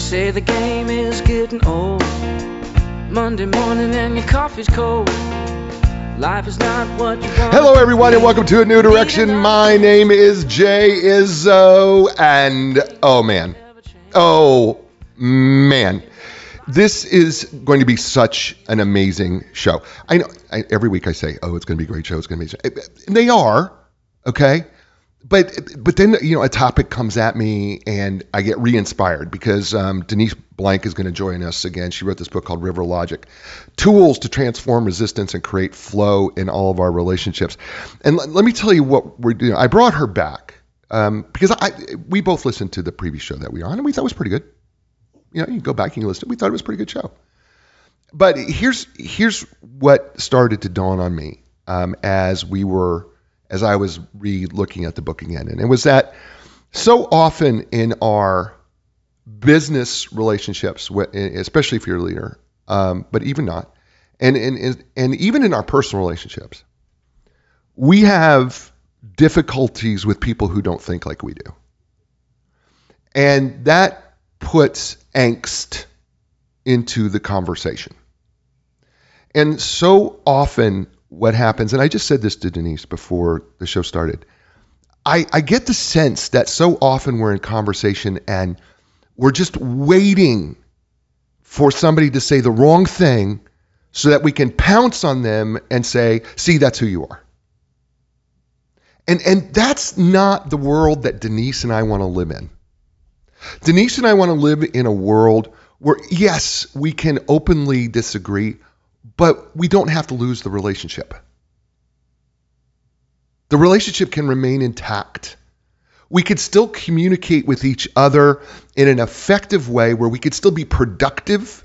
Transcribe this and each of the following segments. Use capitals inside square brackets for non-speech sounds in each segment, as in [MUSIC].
say the game is getting old. Monday morning and your coffee's cold. Life is not what you want. Hello, everyone, and welcome to A New Direction. My name is Jay Izzo, and oh man, oh man, this is going to be such an amazing show. I know I, every week I say, oh, it's going to be a great show. It's going to be, and they are, okay. But but then you know a topic comes at me and I get re-inspired because um, Denise Blanc is going to join us again. She wrote this book called River Logic, tools to transform resistance and create flow in all of our relationships. And l- let me tell you what we're doing. I brought her back um, because I we both listened to the previous show that we were on and we thought it was pretty good. You know, you can go back and you listen. We thought it was a pretty good show. But here's here's what started to dawn on me um, as we were as I was re-looking at the book again, and it was that so often in our business relationships, especially if you're a leader, um, but even not, and, and and even in our personal relationships, we have difficulties with people who don't think like we do, and that puts angst into the conversation. And so often what happens, and I just said this to Denise before the show started. I, I get the sense that so often we're in conversation and we're just waiting for somebody to say the wrong thing so that we can pounce on them and say, see, that's who you are. And, and that's not the world that Denise and I want to live in. Denise and I want to live in a world where, yes, we can openly disagree, but we don't have to lose the relationship. The relationship can remain intact. We could still communicate with each other in an effective way where we could still be productive.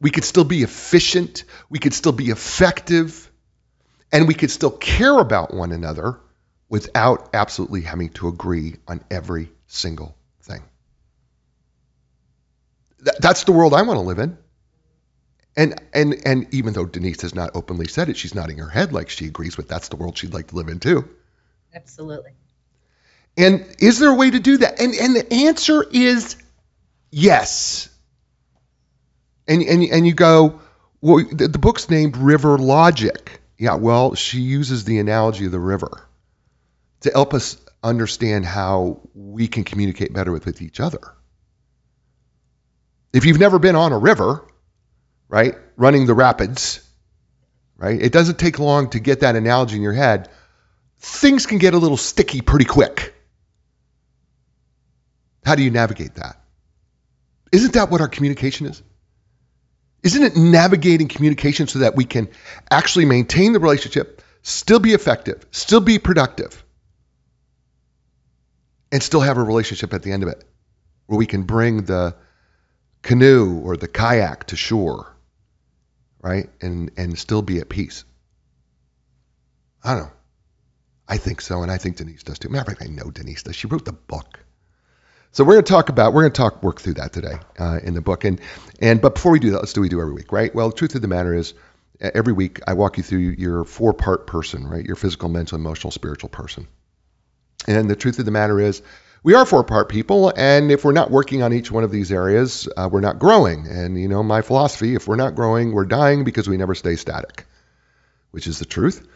We could still be efficient. We could still be effective. And we could still care about one another without absolutely having to agree on every single thing. Th- that's the world I want to live in. And and and even though Denise has not openly said it, she's nodding her head like she agrees with that's the world she'd like to live in too. Absolutely. And is there a way to do that? And and the answer is yes. And and and you go, well, the, the book's named River Logic. Yeah, well, she uses the analogy of the river to help us understand how we can communicate better with, with each other. If you've never been on a river, right? Running the rapids, right? It doesn't take long to get that analogy in your head. Things can get a little sticky pretty quick. How do you navigate that? Isn't that what our communication is? Isn't it navigating communication so that we can actually maintain the relationship, still be effective, still be productive, and still have a relationship at the end of it where we can bring the canoe or the kayak to shore right? And and still be at peace. I don't know. I think so, and I think Denise does too. Matter of fact, I know Denise does. She wrote the book. So we're going to talk about we're going to talk work through that today uh, in the book, and and but before we do that, let's do what we do every week, right? Well, the truth of the matter is, every week I walk you through your four part person, right? Your physical, mental, emotional, spiritual person. And the truth of the matter is, we are four part people, and if we're not working on each one of these areas, uh, we're not growing. And you know, my philosophy: if we're not growing, we're dying because we never stay static, which is the truth.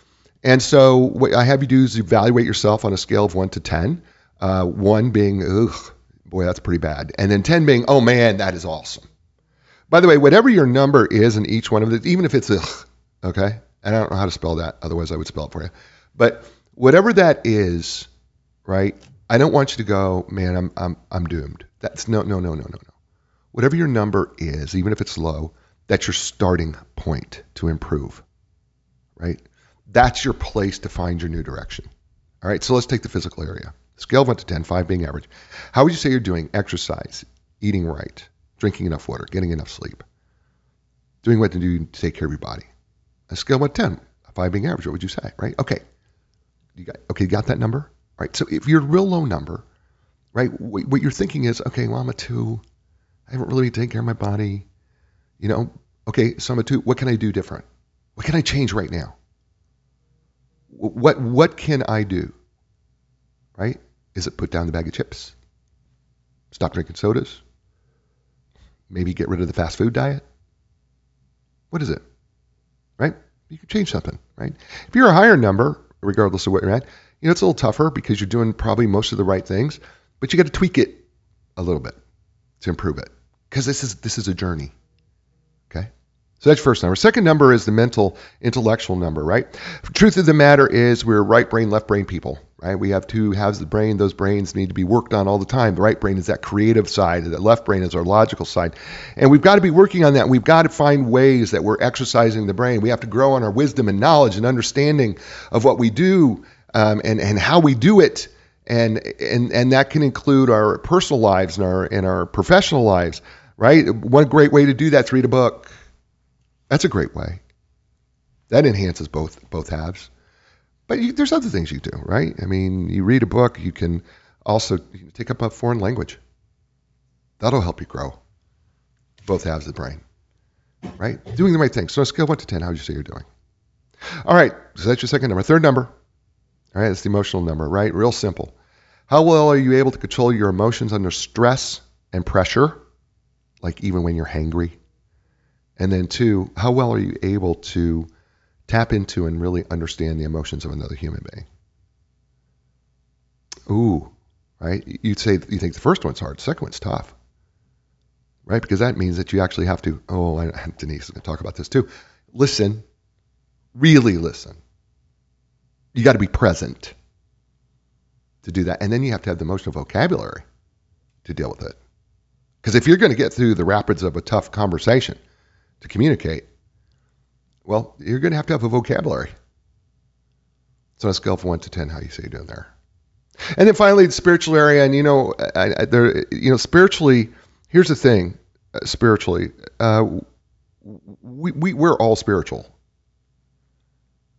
And so, what I have you do is evaluate yourself on a scale of one to ten. Uh, one being, ugh, boy, that's pretty bad, and then ten being, oh man, that is awesome. By the way, whatever your number is in each one of them, even if it's ugh, okay, and I don't know how to spell that, otherwise I would spell it for you. But whatever that is, right? I don't want you to go, man, I'm I'm I'm doomed. That's no no no no no no. Whatever your number is, even if it's low, that's your starting point to improve. Right? That's your place to find your new direction. All right, so let's take the physical area. Scale of 1 to 10, 5 being average. How would you say you're doing exercise, eating right, drinking enough water, getting enough sleep, doing what to do to take care of your body? A scale of 1 to 10, 5 being average, what would you say, right? Okay. You got, okay, you got that number? Right? So if you're a real low number, right, what you're thinking is, okay, well, I'm a two. I haven't really taken care of my body. You know, okay, so I'm a two. What can I do different? What can I change right now? What what can I do? Right? Is it put down the bag of chips? Stop drinking sodas? maybe get rid of the fast food diet. What is it? Right? You can change something, right? If you're a higher number, regardless of what you're at, you know, it's a little tougher because you're doing probably most of the right things, but you got to tweak it a little bit to improve it because this is this is a journey. Okay? So that's first number. Second number is the mental intellectual number, right? Truth of the matter is we're right brain, left brain people, right? We have two halves of the brain. Those brains need to be worked on all the time. The right brain is that creative side, the left brain is our logical side. And we've got to be working on that. We've got to find ways that we're exercising the brain. We have to grow on our wisdom and knowledge and understanding of what we do um, and, and how we do it. And, and, and that can include our personal lives and our, and our professional lives, right? One great way to do that is read a book that's a great way. That enhances both both halves. But you, there's other things you do, right? I mean, you read a book, you can also take up a foreign language. That'll help you grow both halves of the brain, right? Doing the right thing. So, on a scale of 1 to 10, how would you say you're doing? All right, so that's your second number. Third number, all right, that's the emotional number, right? Real simple. How well are you able to control your emotions under stress and pressure, like even when you're hangry? And then, two, how well are you able to tap into and really understand the emotions of another human being? Ooh, right? You'd say you think the first one's hard, the second one's tough, right? Because that means that you actually have to. Oh, I, [LAUGHS] Denise is going to talk about this too. Listen, really listen. You got to be present to do that, and then you have to have the emotional vocabulary to deal with it. Because if you're going to get through the rapids of a tough conversation, to communicate, well, you're going to have to have a vocabulary. So on a scale of one to ten, how you say you're doing there. And then finally, the spiritual area, and you know, I, I, there, you know, spiritually, here's the thing, uh, spiritually, uh, we, we we're all spiritual.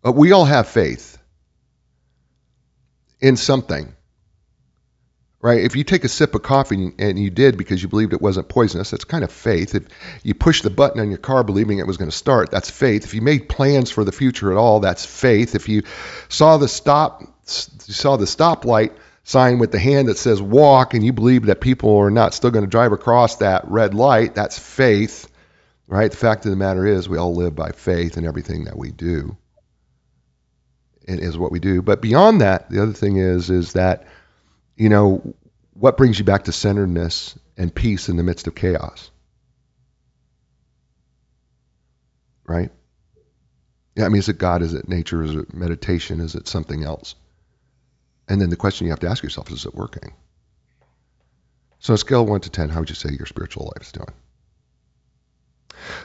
Uh, we all have faith in something right? If you take a sip of coffee and you did because you believed it wasn't poisonous, that's kind of faith. If you push the button on your car believing it was going to start, that's faith. If you made plans for the future at all, that's faith. If you saw the stop, you saw the stoplight sign with the hand that says walk and you believe that people are not still going to drive across that red light, that's faith, right? The fact of the matter is we all live by faith in everything that we do. Is what we do. But beyond that, the other thing is is that you know, what brings you back to centeredness and peace in the midst of chaos? Right? Yeah, I mean, is it God? Is it nature? Is it meditation? Is it something else? And then the question you have to ask yourself is, is it working? So, a scale 1 to 10, how would you say your spiritual life is doing?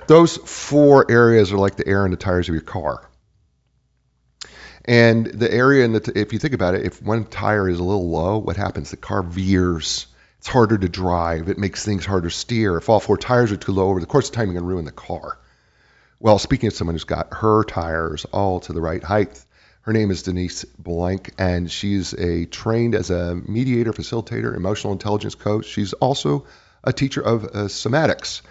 Those four areas are like the air in the tires of your car. And the area in the, t- if you think about it, if one tire is a little low, what happens? The car veers. It's harder to drive. It makes things harder to steer. If all four tires are too low over the course of time, you're going to ruin the car. Well, speaking of someone who's got her tires all to the right height, her name is Denise Blanc, and she's a trained as a mediator, facilitator, emotional intelligence coach. She's also a teacher of uh, somatics.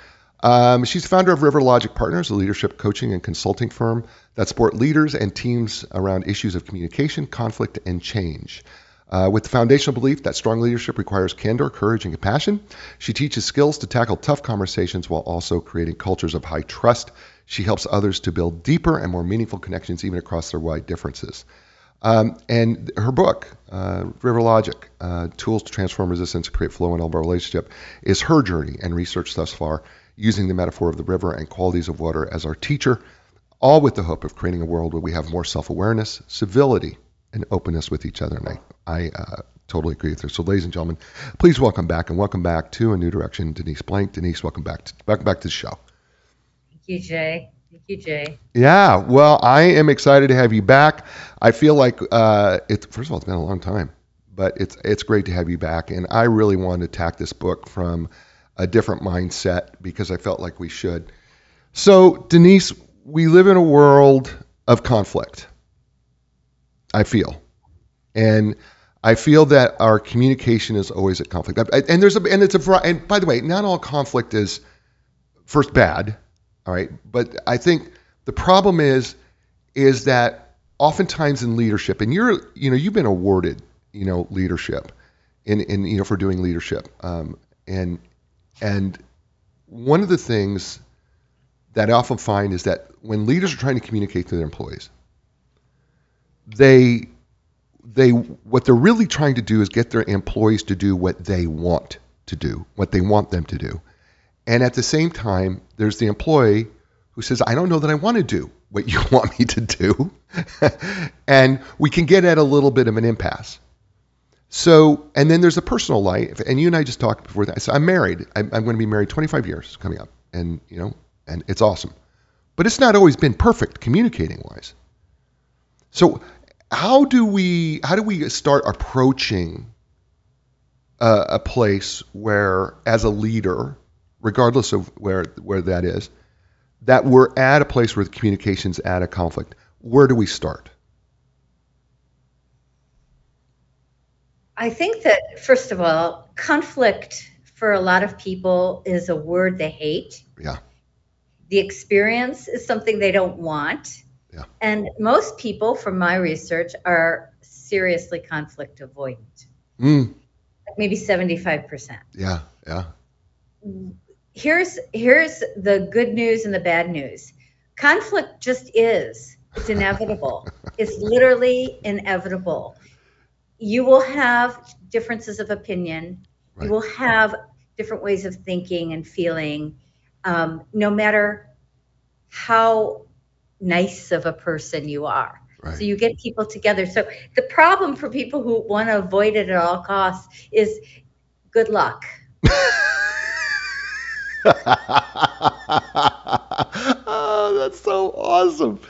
Um, she's the founder of River Logic Partners, a leadership coaching and consulting firm that support leaders and teams around issues of communication, conflict, and change. Uh, with the foundational belief that strong leadership requires candor, courage, and compassion, she teaches skills to tackle tough conversations while also creating cultures of high trust. She helps others to build deeper and more meaningful connections, even across their wide differences. Um, and her book, uh, River Logic uh, Tools to Transform Resistance and Create Flow in All of Our Relationship, is her journey and research thus far using the metaphor of the river and qualities of water as our teacher, all with the hope of creating a world where we have more self awareness, civility, and openness with each other. And I, I uh, totally agree with her. So, ladies and gentlemen, please welcome back and welcome back to A New Direction, Denise Blanc. Denise, welcome back to, welcome back to the show. Thank you, Jay. Thank you, Jay. Yeah, well, I am excited to have you back. I feel like uh, it's first of all, it's been a long time, but it's it's great to have you back. And I really want to attack this book from a different mindset because I felt like we should. So, Denise, we live in a world of conflict. I feel. And I feel that our communication is always at conflict. And there's a and it's a and by the way, not all conflict is first bad, all right? But I think the problem is is that oftentimes in leadership, and you're you know you've been awarded you know leadership in in you know for doing leadership, um, and and one of the things that I often find is that when leaders are trying to communicate to their employees, they they what they're really trying to do is get their employees to do what they want to do, what they want them to do. And at the same time, there's the employee who says, I don't know that I want to do what you [LAUGHS] want me to do. [LAUGHS] and we can get at a little bit of an impasse. So, and then there's a personal life, and you and I just talked before that. So I'm married. I'm, I'm going to be married 25 years coming up, and you know, and it's awesome. But it's not always been perfect communicating wise. So, how do we how do we start approaching a, a place where, as a leader, regardless of where where that is, that we're at a place where the communication's at a conflict? Where do we start? I think that, first of all, conflict for a lot of people is a word they hate. Yeah. The experience is something they don't want. Yeah. And most people, from my research, are seriously conflict avoidant. Mm, Maybe 75%. yeah, yeah. Here's here's the good news and the bad news. Conflict just is. It's inevitable. [LAUGHS] it's literally inevitable. You will have differences of opinion. Right. You will have different ways of thinking and feeling, um, no matter how nice of a person you are. Right. So you get people together. So the problem for people who want to avoid it at all costs is good luck. oh, [LAUGHS] that's so awesome.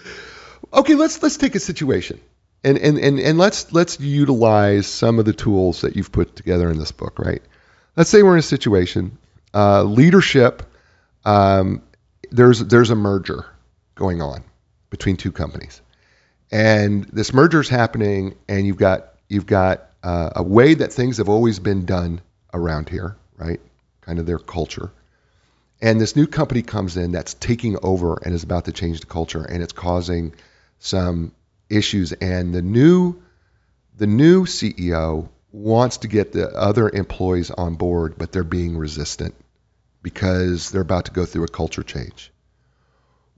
Okay, let's let's take a situation. And, and, and, and let's let's utilize some of the tools that you've put together in this book, right? Let's say we're in a situation, uh, leadership. Um, there's there's a merger going on between two companies, and this merger is happening, and you've got you've got uh, a way that things have always been done around here, right? Kind of their culture, and this new company comes in that's taking over and is about to change the culture, and it's causing some issues. And the new the new CEO wants to get the other employees on board, but they're being resistant because they're about to go through a culture change.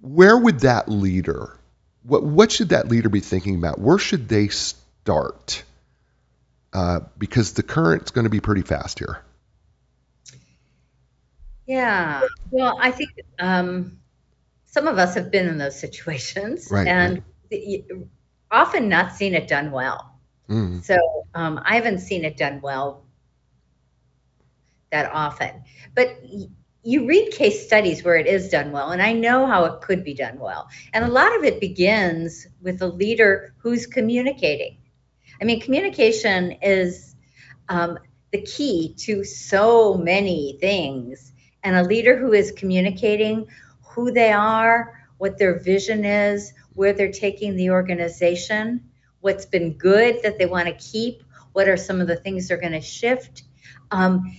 Where would that leader, what, what should that leader be thinking about? Where should they start? Uh, because the current's going to be pretty fast here. Yeah. Well, I think um, some of us have been in those situations Right, and the- often not seen it done well. Mm, So um, I haven't seen it done well that often. But y- you read case studies where it is done well, and I know how it could be done well. And a lot of it begins with a leader who's communicating. I mean, communication is um, the key to so many things. And a leader who is communicating who they are, what their vision is, where they're taking the organization, what's been good that they want to keep, what are some of the things they're going to shift. Um,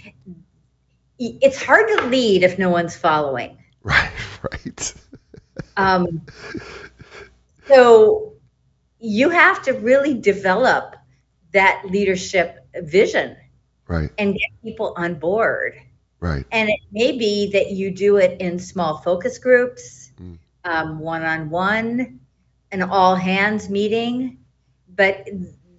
it's hard to lead if no one's following. [LAUGHS] right, right. [LAUGHS] Um, so you have to really develop that leadership vision Right, and get people on board. right. And it may be that you do it in small focus groups, Mm. um, one-on-one, an all-hands meeting. But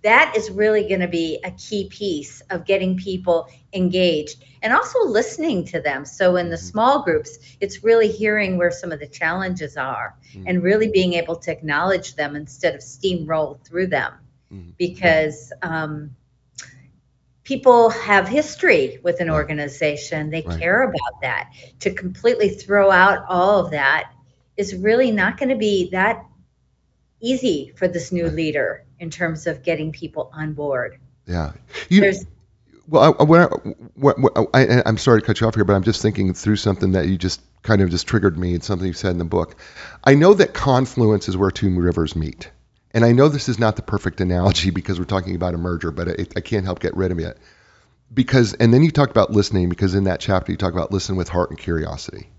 that is really going to be a key piece of getting people engaged and also listening to them. So in the small groups, it's really hearing where some of the challenges are Mm. and really being able to acknowledge them instead of steamroll through them Mhm. because um, people have history with an organization. They Right. care about that. To completely throw out all of that is really not going to be that easy for this new leader in terms of getting people on board. Yeah. You, There's Well, I, when I, when, oh, I, I'm sorry to cut you off here, but I'm just thinking through something that you just kind of just triggered me and something you said in the book. I know that confluence is where two rivers meet. And I know this is not the perfect analogy because we're talking about a merger, but it, I can't help get rid of it. Because, and then you talked about listening because in that chapter you talk about listen with heart and curiosity.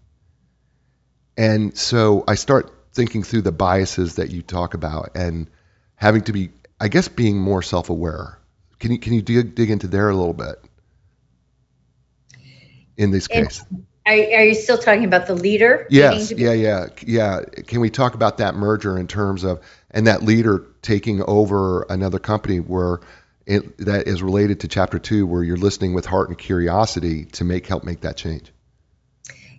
And so I start thinking through the biases that you talk about and having to be, I guess, being more self aware. Can you can you dig, dig into there a little bit in this case? Are, are you still talking about the leader? Yes, yeah, yeah, yeah. Can we talk about that merger in terms of and that leader taking over another company where it, that is related to chapter two, where you're listening with heart and curiosity to make help make that change.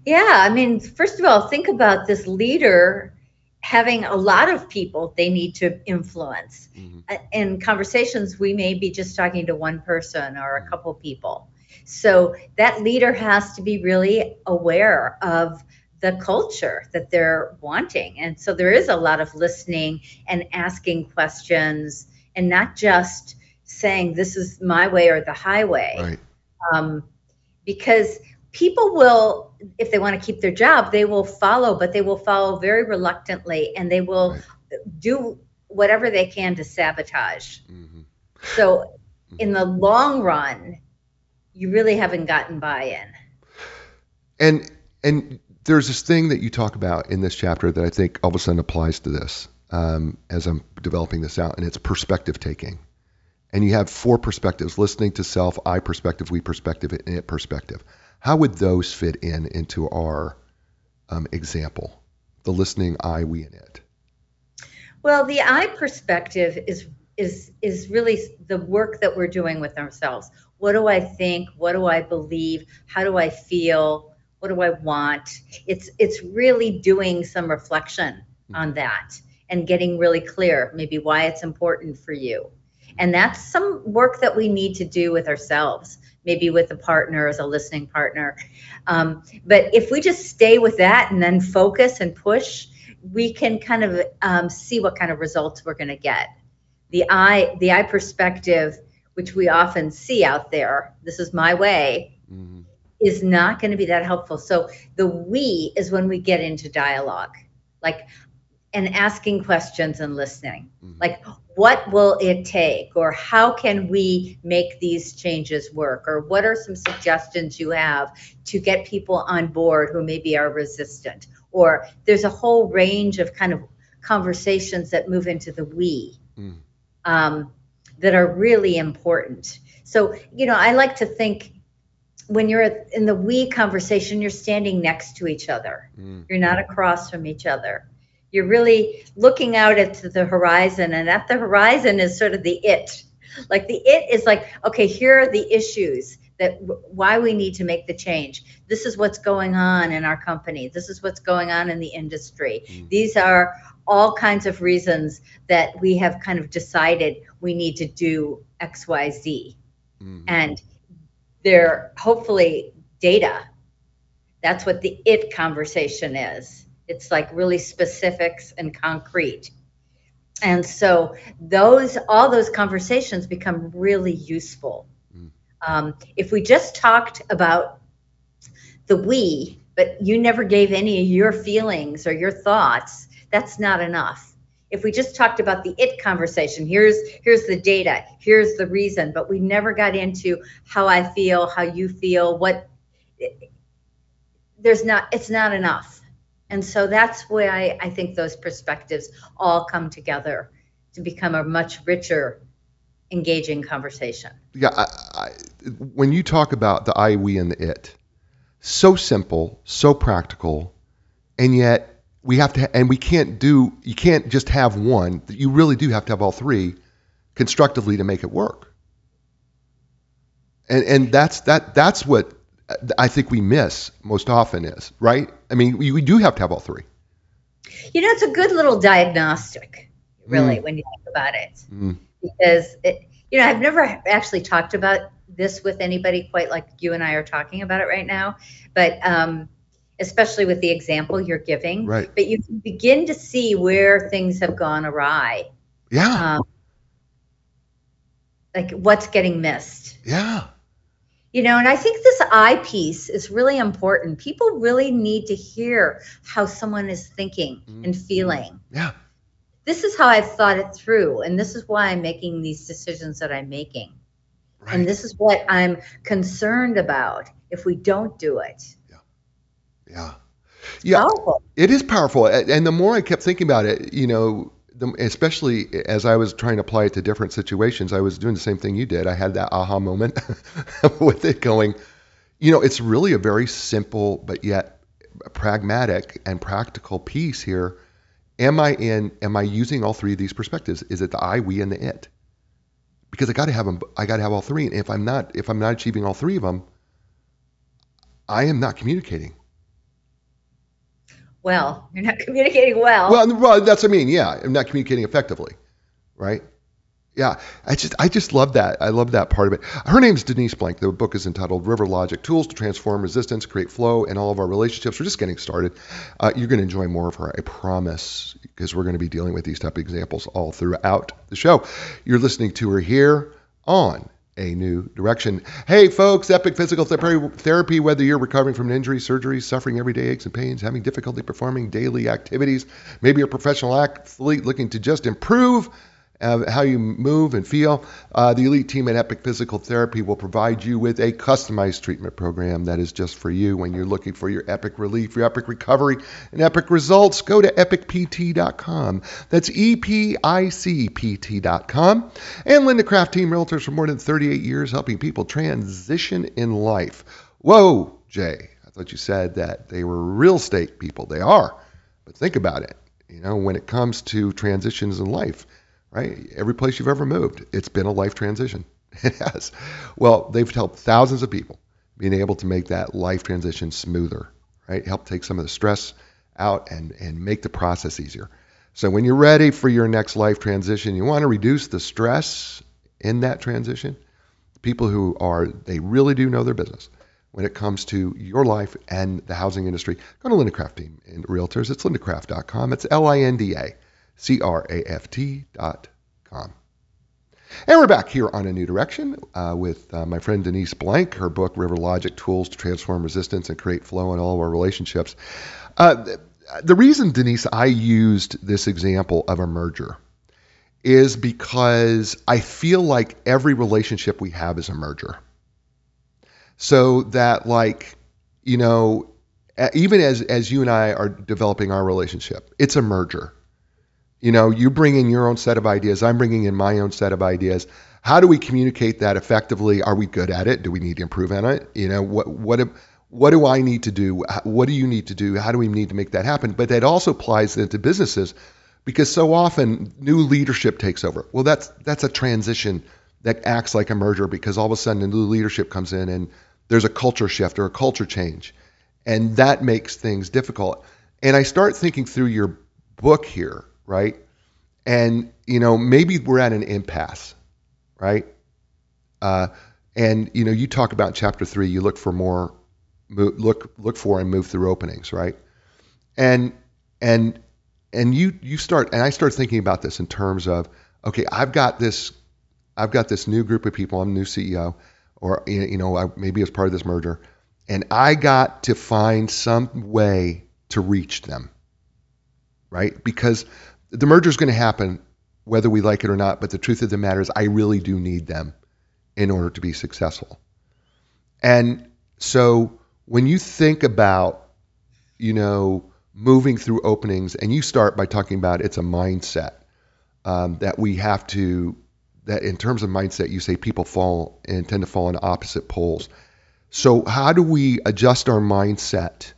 Yeah, I mean, first of all, think about this leader having a lot of people they need to influence. Mhm. Uh, In conversations, we may be just talking to one person or a couple people. So that leader has to be really aware of the culture that they're wanting. And so there is a lot of listening and asking questions and not just saying, this is my way or the highway Right. um, because people will if they want to keep their job they will follow but they will follow very reluctantly and they will Right. do whatever they can to sabotage hmm so in the long run you really haven't gotten buy-in And and there's this thing that you talk about in this chapter that I think all of a sudden applies to this um, as I'm developing this out, and it's perspective taking. And you have four perspectives: listening to self, I perspective, we perspective, and it perspective. How would those fit in into our um, example? The listening, I, we, and it. well the i perspective is is is really the work that we're doing with ourselves. What do i think? What do i believe? How do i feel? What do i want? It's it's really doing some reflection on that and getting really clear maybe why it's important for you. And that's some work that we need to do with ourselves maybe with a partner as a listening partner um, but if we just stay with that and then focus and push we can kind of um, see what kind of results we're going to get the eye the eye perspective which we often see out there this is my way mm-hmm. is not going to be that helpful. So the we is when we get into dialogue, like and asking questions and listening. Mhm. Like what will it take or how can we make these changes work or what are some suggestions you have to get people on board who maybe are resistant or there's a whole range of kind of conversations that move into the we Mm. um, that are really important. So, you know, I like to think when you're in the we conversation, you're standing next to each other. Mm. You're not across from each other. You're really looking out at the horizon, and at the horizon is sort of the it. Like the it is like, okay, here are the issues that why we need to make the change. This is what's going on in our company. This is what's going on in the industry. Mm. These are all kinds of reasons that we have kind of decided we need to do X, Y, Z Mm. and they're hopefully data. That's what the it conversation is. It's like really specifics and concrete. And so those all those conversations become really useful. Mm. Um, if we just talked about the we, but you never gave any of your feelings or your thoughts, that's not enough if we just talked about the it conversation here's here's the data here's the reason but we never got into how i feel how you feel what there's not it's not enough and so that's where I, I think those perspectives all come together to become a much richer engaging conversation Yeah, I, I, when you talk about the I, we, and the it, so simple, so practical, and yet we have to, and we can't do, you can't just have one. You really do have to have all three constructively to make it work. And and that's that that's what I think we miss most often is right. I mean, we, we do have to have all three. you know it's a good little diagnostic really when you think about it Mm. because it, you know I've never actually talked about this with anybody quite like you and I are talking about it right now, but um, especially with the example you're giving. Right. But you can begin to see where things have gone awry, Yeah. um, like what's getting missed. Yeah. You know, and I think this I piece is really important. People really need to hear how someone is thinking Mhm. and feeling. Yeah. This is how I've thought it through, and this is why I'm making these decisions that I'm making. Right. And this is what I'm concerned about if we don't do it. yeah. Yeah. Powerful. It is powerful, and the more I kept thinking about it, you know, the, especially as I was trying to apply it to different situations, I was doing the same thing you did. I had that aha moment [LAUGHS] with it, going, you know, it's really a very simple but yet pragmatic and practical piece here. Am I in? Am I using all three of these perspectives? Is it the I, we, and the it? Because I got to have them. I got to have all three. And if I'm not, if I'm not achieving all three of them, I am not communicating. Well, you're not [LAUGHS] communicating well. Well, well, that's what I mean. Yeah, I'm not communicating effectively, right? Yeah, I just I just love that. I love that part of it. Her name's Denise Blanc. The book is entitled River Logic: Tools to Transform Resistance, Create Flow in All of Our Relationships. We're just getting started. Uh, you're going to enjoy more of her, I promise, because we're going to be dealing with these type of examples all throughout the show. You're listening to her here on a new direction. Hey, folks, Epic Physical Therapy, whether you're recovering from an injury, surgery, suffering everyday aches and pains, having difficulty performing daily activities, maybe a professional athlete looking to just improve uh, how you move and feel. Uh, the elite team at Epic Physical Therapy will provide you with a customized treatment program that is just for you when you're looking for your epic relief, your epic recovery, and epic results. Go to epicpt.com. That's E P I C P T.com. And Linda Craft Team Realtors for more than 38 years helping people transition in life. Whoa, Jay, I thought you said that they were real estate people. They are. But think about it. You know, when it comes to transitions in life, right? Every place you've ever moved, it's been a life transition. [LAUGHS] It has. Well, they've helped thousands of people being able to make that life transition smoother, right? Help take some of the stress out and, and make the process easier. So when you're ready for your next life transition, you want to reduce the stress in that transition. People who are, they really do know their business when it comes to your life and the housing industry. Go to Linda Craft Team in Realtors. It's lindacraft.com. It's L I N D A C-R-A-F-T dot com. And we're back here on A New Direction uh, with uh, my friend Denise Blanc, her book, River Logic Tools to Transform Resistance and Create Flow in All of Our Relationships. Uh, the reason, Denise, I used this example of a merger is because I feel like every relationship we have is a merger. So that, like, you know, even as, as you and I are developing our relationship, it's a merger you know, you bring in your own set of ideas, I'm bringing in my own set of ideas. How do we communicate that effectively? Are we good at it? Do we need to improve on it? You know, what what what do I need to do? What do you need to do? How do we need to make that happen? But that also applies into businesses because so often new leadership takes over. Well, that's that's a transition that acts like a merger because all of a sudden a new leadership comes in and there's a culture shift or a culture change. And that makes things difficult. And I start thinking through your book here right? And you know, maybe we're at an impasse, right? Uh, and you know, you talk about chapter three. You look for more, look look for and move through openings, right? And and and you you start and I start thinking about this in terms of okay, I've got this, I've got this new group of people. I'm new CEO, or you know, I, maybe as part of this merger, and I got to find some way to reach them, right? Because the merger is going to happen whether we like it or not. But the truth of the matter is, I really do need them in order to be successful. And so when you think about, you know, moving through openings, and you start by talking about it's a mindset um, that we have to, that in terms of mindset, you say people fall and tend to fall in opposite poles. So how do we adjust our mindset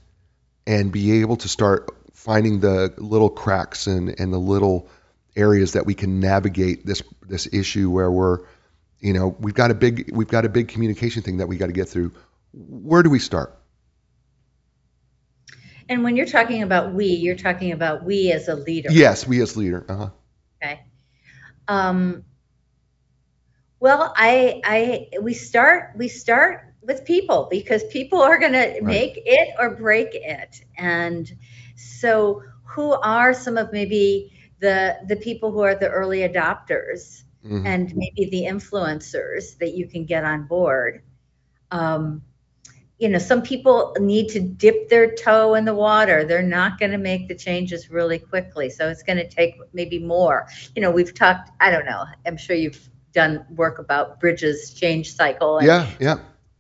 and be able to start finding the little cracks and, and the little areas that we can navigate this this issue where we're you know we've got a big we've got a big communication thing that we got to get through. Where do we start? And when you're talking about we you're talking about we as a leader. Yes we as leader uh-huh. Okay. Um well i i we start we start with people because people are going right. to make it or break it. And so, who are some of maybe the the people who are the early adopters mm-hmm. and maybe the influencers that you can get on board? Um, you know, some people need to dip their toe in the water. They're not going to make the changes really quickly. So it's going to take maybe more. You know, we've talked, I don't know, I'm sure you've done work about Bridges change cycle. yeah, yeah.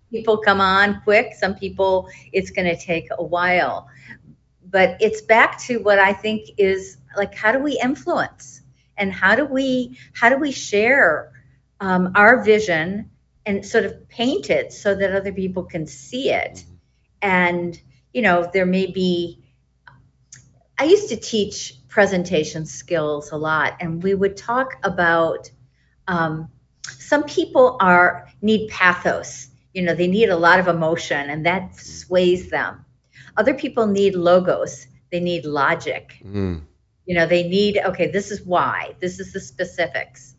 People come on quick. Some people, it's going to take a while but it's back to what I think is like how do we influence and how do we how do we share um, our vision and sort of paint it so that other people can see it. And, you know, there may be, I used to teach presentation skills a lot, and we would talk about um, some people are need pathos. You know, they need a lot of emotion, and that sways them. Other people need logos. They need logic. Mm. You know, they need, okay, this is why, this is the specifics.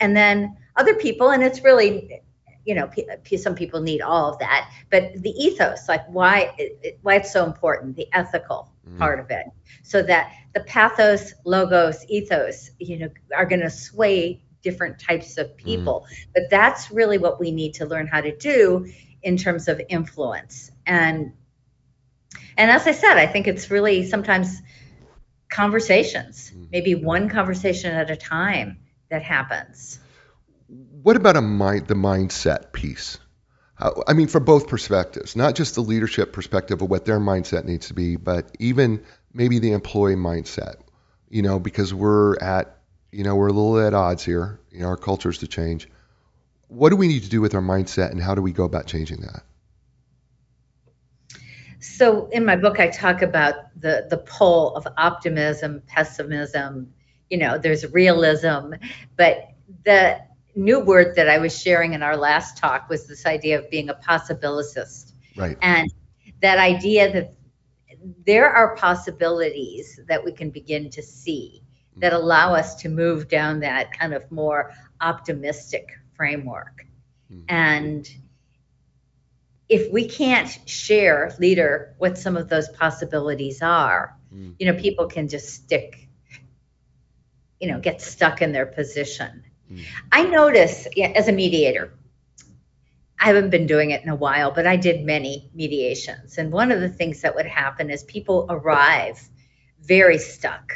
And then other people, and it's really, you know, p- some people need all of that, but the ethos, like why, it, why it's so important, the ethical Mm. part of it, so that the pathos, logos, ethos, you know, are going to sway different types of people. But that's really what we need to learn how to do in terms of influence. And and as I said, I think it's really sometimes conversations, Mm. maybe one conversation at a time that happens. What about a mind, the mindset piece? How, I mean, from both perspectives, not just the leadership perspective of what their mindset needs to be, but even maybe the employee mindset. You know, because we're at, you know, we're a little at odds here. You know, our culture's to change. What do we need to do with our mindset, and how do we go about changing that? So in my book, I talk about the the pole of optimism, pessimism. You know, there's realism, but the new word that I was sharing in our last talk was this idea of being a possibilicist, Right. and that idea that there are possibilities that we can begin to see that allow us to move down that kind of more optimistic framework. Mm. And if we can't share, leader, what some of those possibilities are, Mm. you know, people can just stick, you know, get stuck in their position. Mm. I notice yeah, as a mediator, I haven't been doing it in a while, but I did many mediations. And one of the things that would happen is people arrive very stuck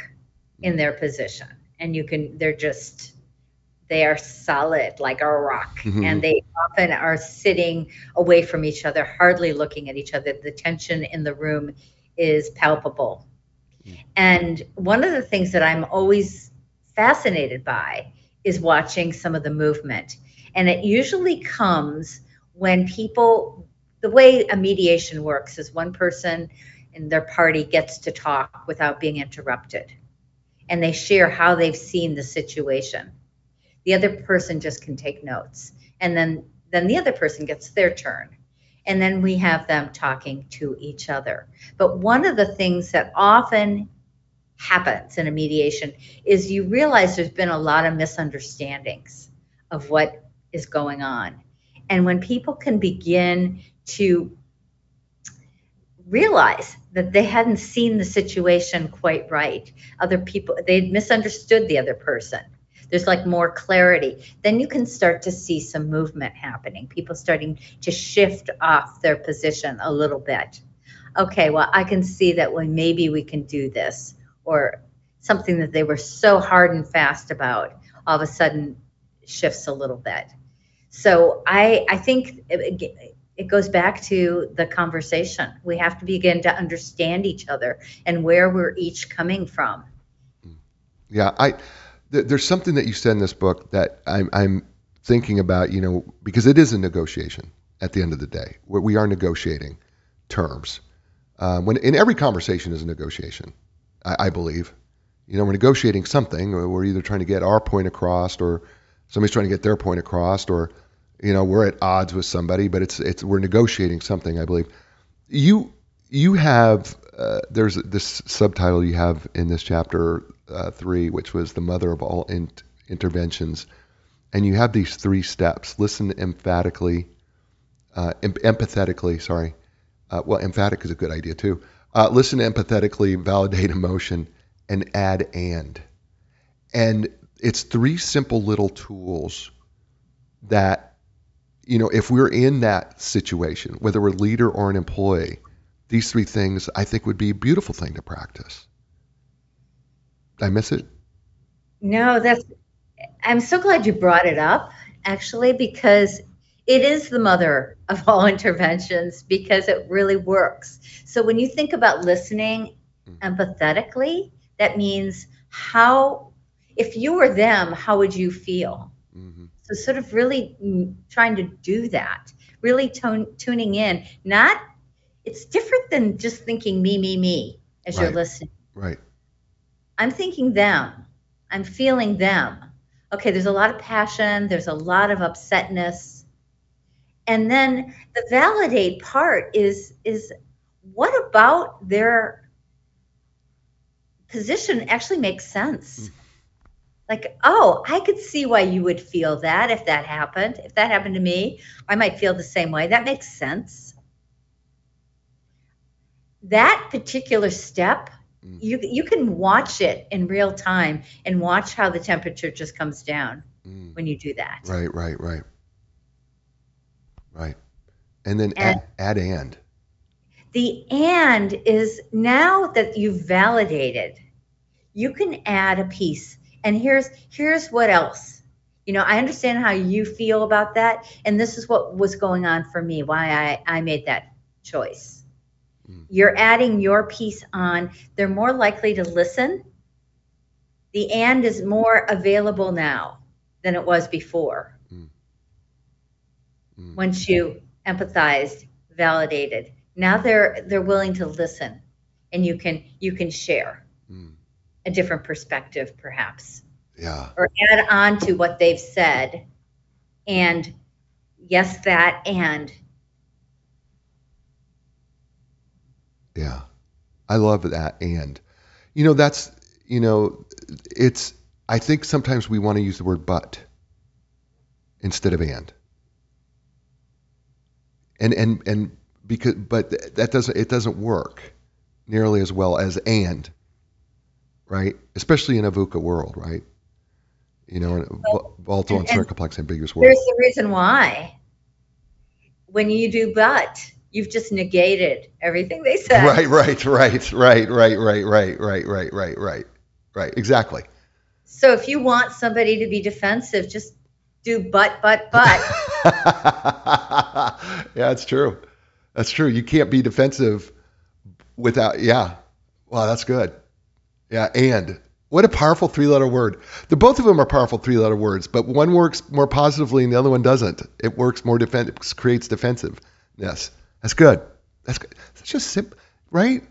in their position. And you can, they're just, they are solid like a rock. Mhm. And they often are sitting away from each other, hardly looking at each other. The tension in the room is palpable. Mm. And one of the things that I'm always fascinated by is watching some of the movement. And it usually comes when people, the way a mediation works is one person in their party gets to talk without being interrupted. And they share how they've seen the situation. The other person just can take notes. And then, then the other person gets their turn. And then we have them talking to each other. But one of the things that often happens in a mediation is you realize there's been a lot of misunderstandings of what is going on. And when people can begin to realize that they hadn't seen the situation quite right, other people, they'd misunderstood the other person. There's like more clarity. Then you can start to see some movement happening, people starting to shift off their position a little bit. Okay, well, I can see that when maybe we can do this, or something that they were so hard and fast about all of a sudden shifts a little bit. So I I think it, it goes back to the conversation. We have to begin to understand each other and where we're each coming from. Yeah, I there's something that you said in this book that I'm I'm thinking about, you know, because it is a negotiation at the end of the day. We are negotiating terms. Um, when in every conversation is a negotiation, I, I believe. You know, we're negotiating something. We're either trying to get our point across, or somebody's trying to get their point across, or you know, we're at odds with somebody. But it's it's we're negotiating something. I believe. You you have uh, there's this subtitle you have in this chapter uh, three, which was the mother of all in- interventions, and you have these three steps: listen emphatically, uh, em- empathetically. Sorry, uh, well, emphatic is a good idea too. Uh, listen empathetically, validate emotion, and add and. And it's three simple little tools that, you know, if we're in that situation, whether we're a leader or an employee, these three things I think would be a beautiful thing to practice. I miss it? No, that's I'm so glad you brought it up actually because it is the mother of all [LAUGHS] interventions because it really works. So when you think about listening empathetically, that means how if you were them, how would you feel? hmm So, sort of really mm, trying to do that, really tone, tuning in. Not, it's different than just thinking me, me, me as you're listening. Right. I'm thinking them. I'm feeling them. Okay, there's a lot of passion, there's a lot of upsetness. And then the validate part is is what about their position actually makes sense? Hmm. Like, oh, I could see why you would feel that if that happened. If that happened to me, I might feel the same way. That makes sense. That particular step. You you can watch it in real time and watch how the temperature just comes down Mm. when you do that. Right, right, right. Right. And then And- add, add and. The and is now that you've validated, you can add a piece. And here's here's what else. You know, I understand how you feel about that, and this is what was going on for me, why I, I made that choice. Mm. You're adding your piece on. They're more likely to listen. The and is more available now than it was before. Mm. Mm. Once you empathized, validated, now they're they're willing to listen, and you can you can share Mm. a different perspective, perhaps, Yeah. or add on to what they've said, and yes, that and Yeah. I love that. And, you know, that's, you know, it's, I think sometimes we want to use the word but instead of and. And, and, and because, but that doesn't, it doesn't work nearly as well as and, right? Especially in a VUCA world, right? You know, in a Well, volatile, and- and ambiguous world. There's the reason why. When you do but, you've just negated everything they said. Right, right, right, right, right, right, right, right, right, right, right, right. Exactly. So if you want somebody to be defensive, just do but, but, but. [LAUGHS] yeah, it's true. That's true. You can't be defensive without. Yeah. Wow, that's good. Yeah, and what a powerful three-letter word. The both of them are powerful three-letter words, but one works more positively and the other one doesn't. It works more defensive, creates defensiveness. That's good. That's good. That's just simple, right?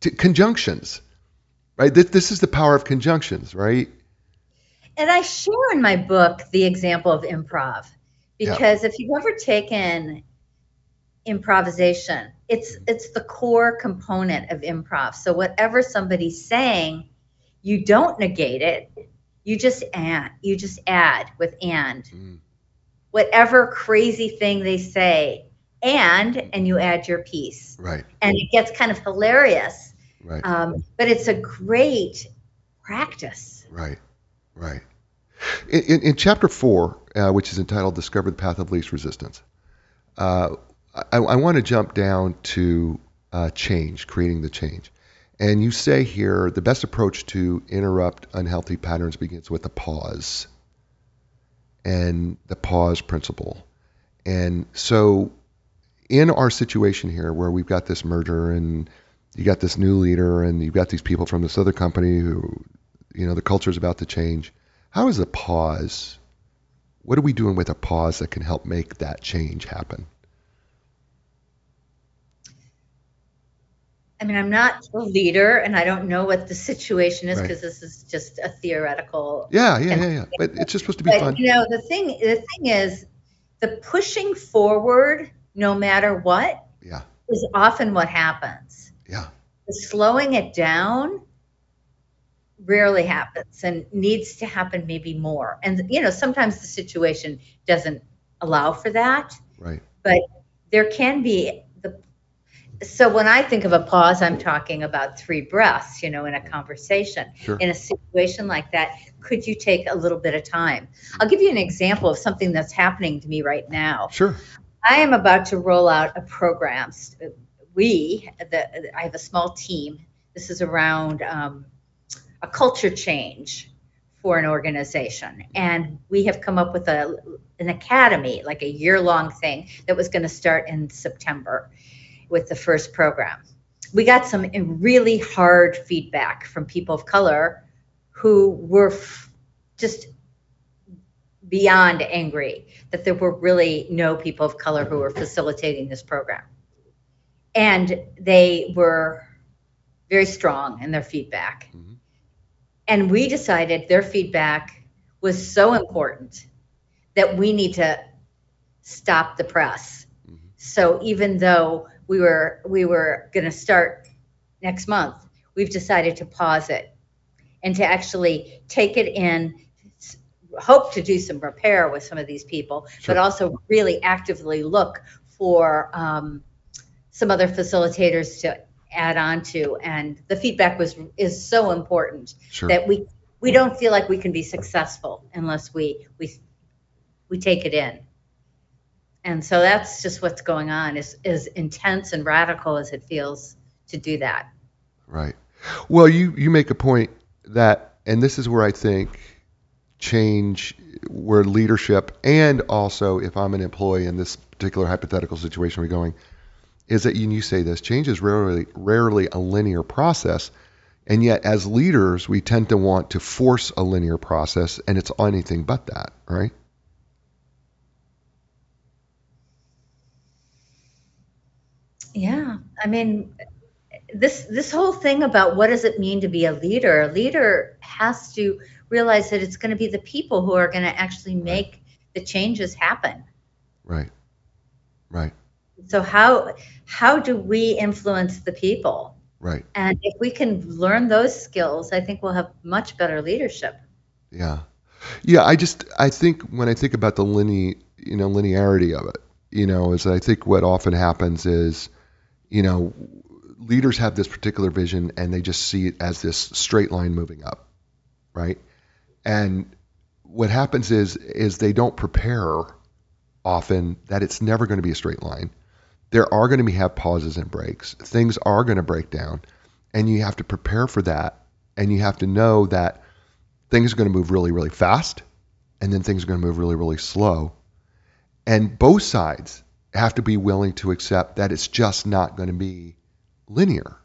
T- conjunctions, right? This, this is the power of conjunctions, right? And I share in my book the example of improv Yeah. because if you've ever taken improvisation, it's it's the core component of improv. So whatever somebody's saying, you don't negate it. You just add. You just add with and. Mm, Whatever crazy thing they say, and and you add your piece. right, And it gets kind of hilarious. right. Um, but it's a great practice. Right, right. In, in, in chapter four, uh, which is entitled "Discover the Path of Least Resistance," uh, I, I want to jump down to uh, change, creating the change. And you say here the best approach to interrupt unhealthy patterns begins with a pause, and the pause principle. And so, in our situation here, where we've got this merger and you got this new leader and you've got these people from this other company who you know the culture is about to change how is a pause what are we doing with a pause that can help make that change happen I mean, I'm not a leader and I don't know what the situation is Right. because this is just a theoretical. yeah yeah yeah yeah but it's just supposed to be But fun you know, the thing the thing is the pushing forward no matter what yeah is often what happens. yeah The slowing it down rarely happens and needs to happen maybe more. And you know, sometimes the situation doesn't allow for that. right but there can be the so when i think of a pause i'm talking about three breaths you know in a conversation Sure. in a situation like that could you take a little bit of time i'll give you an example of something that's happening to me right now sure i am about to roll out a program. We the, i have a small team. This is around um, a culture change for an organization. And we have come up with a an academy like a year long thing that was going to start in september with the first program. We got some really hard feedback from people of color who were f- just beyond angry that there were really no people of color who were facilitating this program. And they were very strong in their feedback. Mhm. And we decided their feedback was so important that we need to stop the press. Mhm. So even though we were we were going to start next month, we've decided to pause it and to actually take it in hope to do some repair with some of these people, Sure. but also really actively look for um, some other facilitators to add on to. And the feedback was is so important Sure. that we we don't feel like we can be successful unless we we we take it in. And so that's just what's going on is as intense and radical as it feels to do that. Right. Well, you you make a point that, and this is where I think change, where leadership, and also if I'm an employee in this particular hypothetical situation we're going, is that you, say this change is rarely rarely a linear process, and yet as leaders we tend to want to force a linear process, and it's anything but that, right? Yeah, I mean, this this whole thing about what does it mean to be a leader? A leader has to realize that it's going to be the people who are going to actually make the changes happen. Right. Right. So how how do we influence the people? Right. And if we can learn those skills, I think we'll have much better leadership. Yeah. Yeah, I just I think when I think about the linear, you know, linearity of it, you know, is I think what often happens is, you know, leaders have this particular vision and they just see it as this straight line moving up, right? And what happens is is they don't prepare often that it's never going to be a straight line. There are going to be have pauses and breaks. Things are going to break down, and you have to prepare for that. And you have to know that things are going to move really, really fast, and then things are going to move really, really slow. And both sides have to be willing to accept that it's just not going to be linear.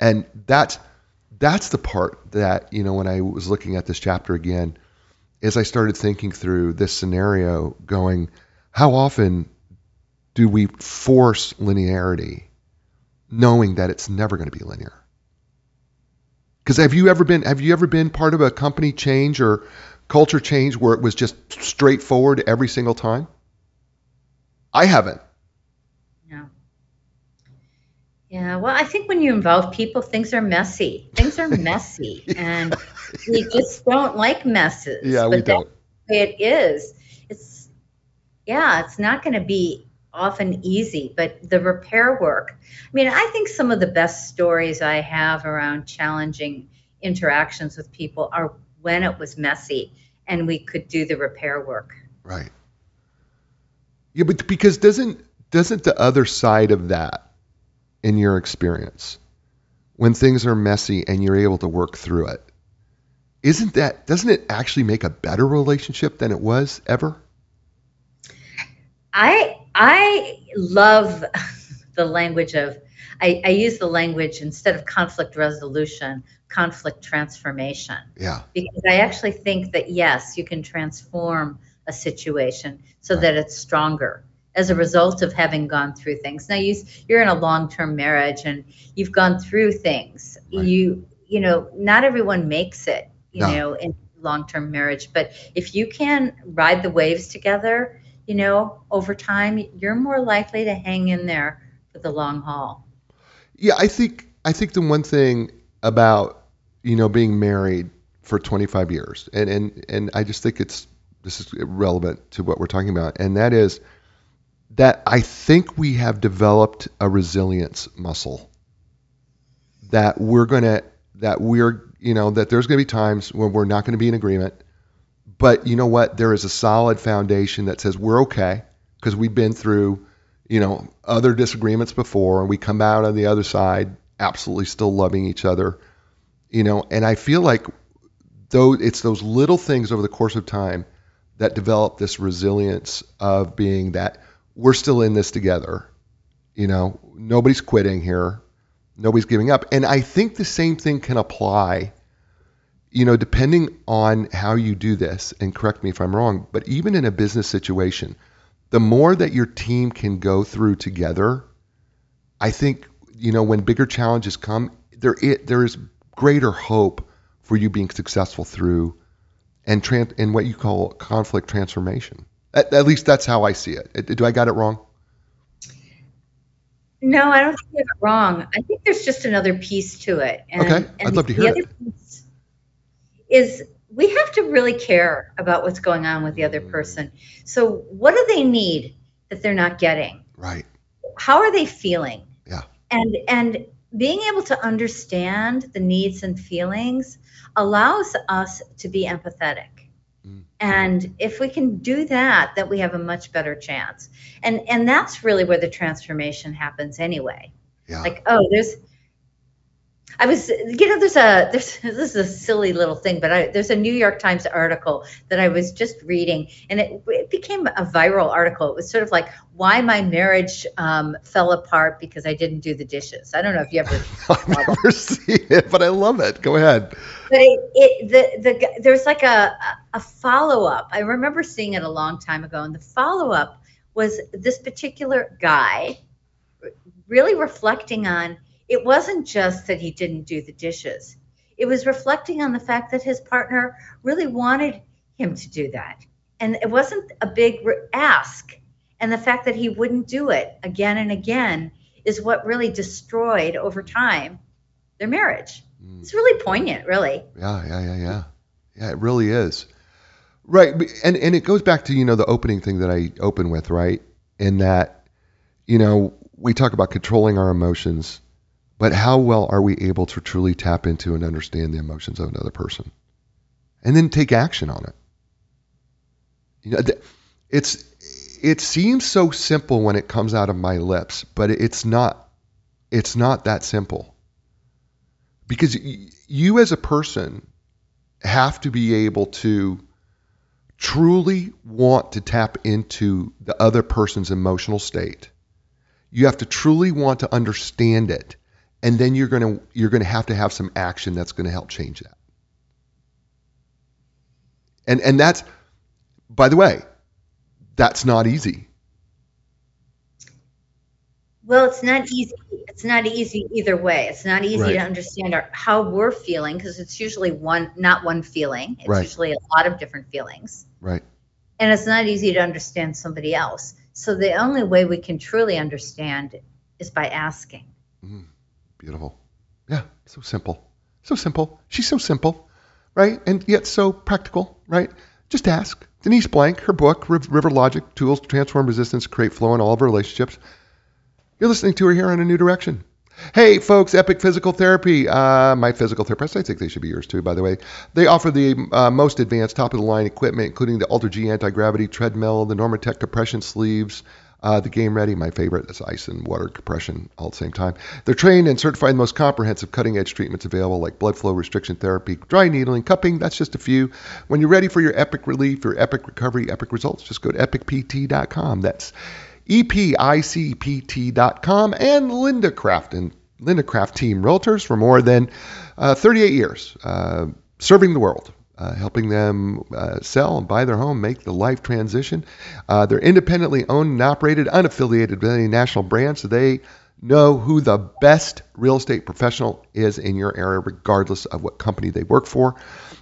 And that's that's the part that you know when I was looking at this chapter again, as I started thinking through this scenario, going, how often do we force linearity, knowing that it's never going to be linear? Because have you ever been have you ever been part of a company change or culture change where it was just straightforward every single time? I haven't. Yeah. Yeah. Well, I think when you involve people, things are messy. Things are messy, [LAUGHS] and we just don't like messes. Yeah, but we don't. it is. It's yeah, it's not going to be often easy, but the repair work. I mean, I think some of the best stories I have around challenging interactions with people are when it was messy and we could do the repair work. Right. Yeah, but because doesn't doesn't the other side of that, in your experience, when things are messy and you're able to work through it, isn't that doesn't it actually make a better relationship than it was ever? I I love [LAUGHS] the language of I, I use the language instead of conflict resolution, conflict transformation. Yeah. Because I actually think that yes, you can transform a situation so Right. that it's stronger as a result of having gone through things. Now you you're in a long-term marriage and you've gone through things. Right. You you know, not everyone makes it, you No. know, in long-term marriage, but if you can ride the waves together, you know, over time, you're more likely to hang in there for the long haul. Yeah, I think I think the one thing about you know being married for 25 years, and and and I just think it's this is relevant to what we're talking about, and that is that I think we have developed a resilience muscle. That we're gonna that we're you know that there's gonna be times when we're not gonna be in agreement, but you know what? There is a solid foundation that says we're okay because we've been through you know, other disagreements before, and we come out on the other side absolutely still loving each other, you know, and I feel like though it's those little things over the course of time that develop this resilience of being that we're still in this together. You know, nobody's quitting here. Nobody's giving up. And I think the same thing can apply, you know, depending on how you do this, and correct me if I'm wrong, but even in a business situation, the more that your team can go through together, I think, you know, when bigger challenges come, there it, there is greater hope for you being successful through and tran- and what you call conflict transformation. At, at least that's how I see it. Do I got it wrong? No, I don't think you have it wrong. I think there's just another piece to it. And, okay, I'd love to hear it. is we have to really care about what's going on with the other person. So, what do they need that they're not getting? Right. How are they feeling? Yeah. And and being able to understand the needs and feelings allows us to be empathetic. Mm. And if we can do that, that we have a much better chance. And and that's really where the transformation happens anyway. Yeah. Like, oh, there's I was, you know, there's a, there's, this is a silly little thing, but I, there's a New York Times article that I was just reading, and it, it became a viral article. It was sort of like why my marriage um, fell apart because I didn't do the dishes. I don't know if you ever. [LAUGHS] I've never seen it, but I love it. Go ahead. But it, it the the there's like a a follow up. I remember seeing it a long time ago, and the follow up was this particular guy really reflecting on it wasn't just that he didn't do the dishes, it was reflecting on the fact that his partner really wanted him to do that. And it wasn't a big ask. And the fact that he wouldn't do it again and again is what really destroyed over time their marriage. Mm. It's really poignant, really. Yeah, yeah, yeah, yeah. Yeah, it really is. Right. And and it goes back to, you know, the opening thing that I open with, right? In that, you know, we talk about controlling our emotions but how well are we able to truly tap into and understand the emotions of another person? And then take action on it. You know, it's it seems so simple when it comes out of my lips, but it's not it's not that simple. Because you as a person have to be able to truly want to tap into the other person's emotional state. You have to truly want to understand it and then you're going to you're going to have to have some action that's going to help change that. And and that's by the way that's not easy. Well it's not easy it's not easy either way. It's not easy right. to understand our, how we're feeling because it's usually one not one feeling. It's right. usually a lot of different feelings. Right. And it's not easy to understand somebody else. So the only way we can truly understand is by asking. Mm. Beautiful. Yeah, so simple. So simple. She's so simple, right? And yet so practical, right? Just ask. Denise Blanc, her book, RiverLogic Tools to Transform Resistance, Create Flow in All of Our Relationships. You're listening to her here on A New Direction. Hey, folks, Epic Physical Therapy. Uh, my physical therapist, I think they should be yours too, by the way. They offer the uh, most advanced top of the line equipment, including the AlterG anti gravity treadmill, the Normatec compression sleeves, uh, the Game Ready, my favorite, is ice and water compression all at the same time. They're trained and certified in the most comprehensive cutting edge treatments available, like blood flow restriction therapy, dry needling, cupping. That's just a few. When you're ready for your epic relief, your epic recovery, epic results, just go to epicpt.com. That's epicpt.com and Linda Crafton, Linda Craft Team Realtors for more than uh, 38 years uh, serving the world uh, helping them uh, sell and buy their home, make the life transition. Uh, they're independently owned and operated, unaffiliated with any national brand, so they know who the best real estate professional is in your area, regardless of what company they work for.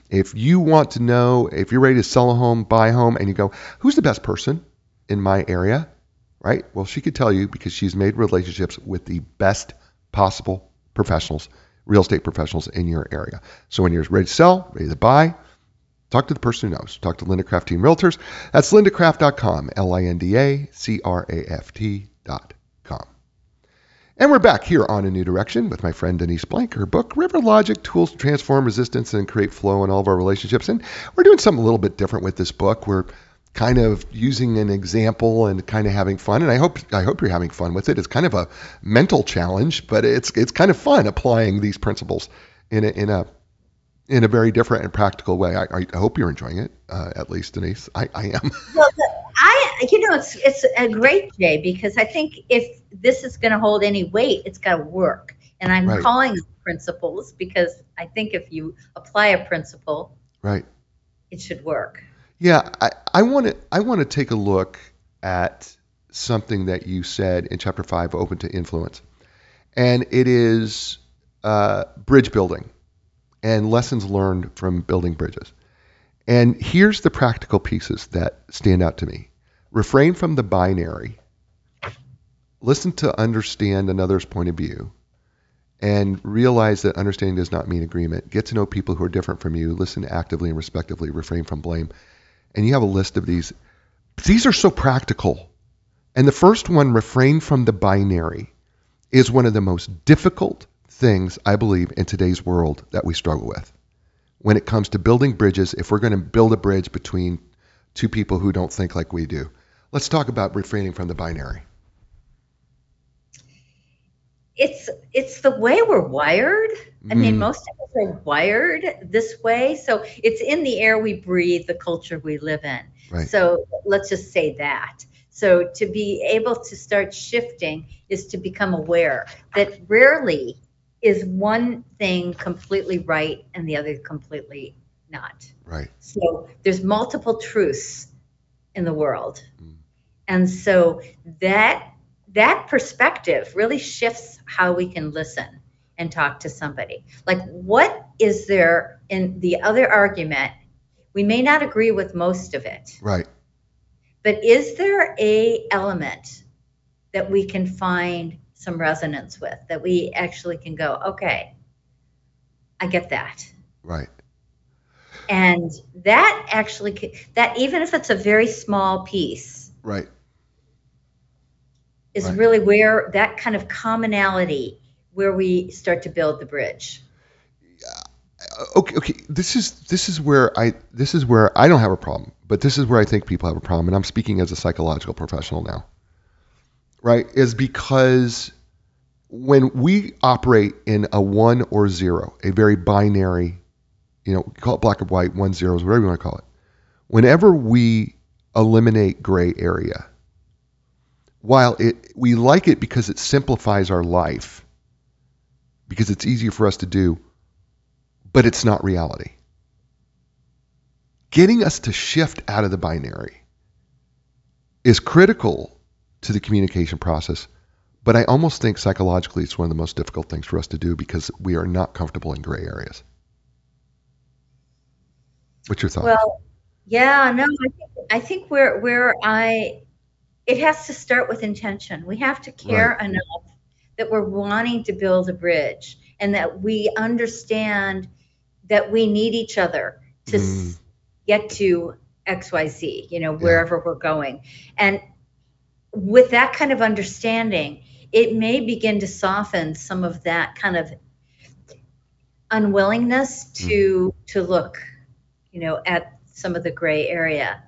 If you want to know, if you're ready to sell a home, buy a home, and you go, who's the best person in my area? Right? Well, she could tell you because she's made relationships with the best possible professionals real estate professionals in your area. So when you're ready to sell, ready to buy, talk to the person who knows. Talk to Linda Craft Team Realtors. That's lindacraft.com, L I N D A C R A F T.com. And we're back here on A New Direction with my friend Denise Blanc, her book, RiverLogic Tools to Transform Resistance and Create Flow in All of Our Relationships. And we're doing something a little bit different with this book. We're kind of using an example and kind of having fun. And I hope I hope you're having fun with it. It's kind of a mental challenge, but it's it's kind of fun applying these principles in a, in a in a very different and practical way. I, I hope you're enjoying it, uh, at least, Denise. I, I am. [LAUGHS] Well, I you know it's it's a great day because I think if this is going to hold any weight, it's got to work. And I'm Right. calling principles because I think if you apply a principle, Right. it should work. Yeah, I, I want to I want to take a look at something that you said in chapter five, open to influence, and it is uh, bridge building and lessons learned from building bridges. And here's the practical pieces that stand out to me: refrain from the binary, listen to understand another's point of view, and realize that understanding does not mean agreement. Get to know people who are different from you. Listen actively and respectively. Refrain from blame and you have a list of these. These are so practical. And the first one, refrain from the binary, is one of the most difficult things I believe in today's world that we struggle with. When it comes to building bridges, if we're going to build a bridge between two people who don't think like we do, let's talk about refraining from the binary. It's it's the way we're wired. I mean, Mm. most of us are wired this way. So it's in the air we breathe, the culture we live in. Right. So let's just say that. So to be able to start shifting is to become aware that rarely is one thing completely right and the other completely not. Right. So there's multiple truths in the world. Mm. And so that that perspective really shifts how we can listen and talk to somebody. Like what is there in the other argument? We may not agree with most of it, Right. but is there a element that we can find some resonance with that we actually can go, okay, I get that. Right. And that actually, that even if it's a very small piece, Right. is Right. really where that kind of commonality, where we start to build the bridge. Uh, okay okay this is this is where i this is where i don't have a problem but this is where i think people have a problem and i'm speaking as a psychological professional now right is because when we operate in a one or zero a very binary you know call it black or white one zeros whatever you want to call it whenever we eliminate gray area while it we like it because it simplifies our life because it's easier for us to do but it's not reality. Getting us to shift out of the binary is critical to the communication process, but I almost think psychologically it's one of the most difficult things for us to do because we are not comfortable in gray areas. What's your thought? Well, yeah, no, I think, I think where where I, it has to start with intention. We have to care enough that we're wanting to build a bridge and that we understand that we need each other to Mm. get to XYZ, you know, wherever we're going. And with that kind of understanding, it may begin to soften some of that kind of unwillingness to to look, you know, at some of the gray area.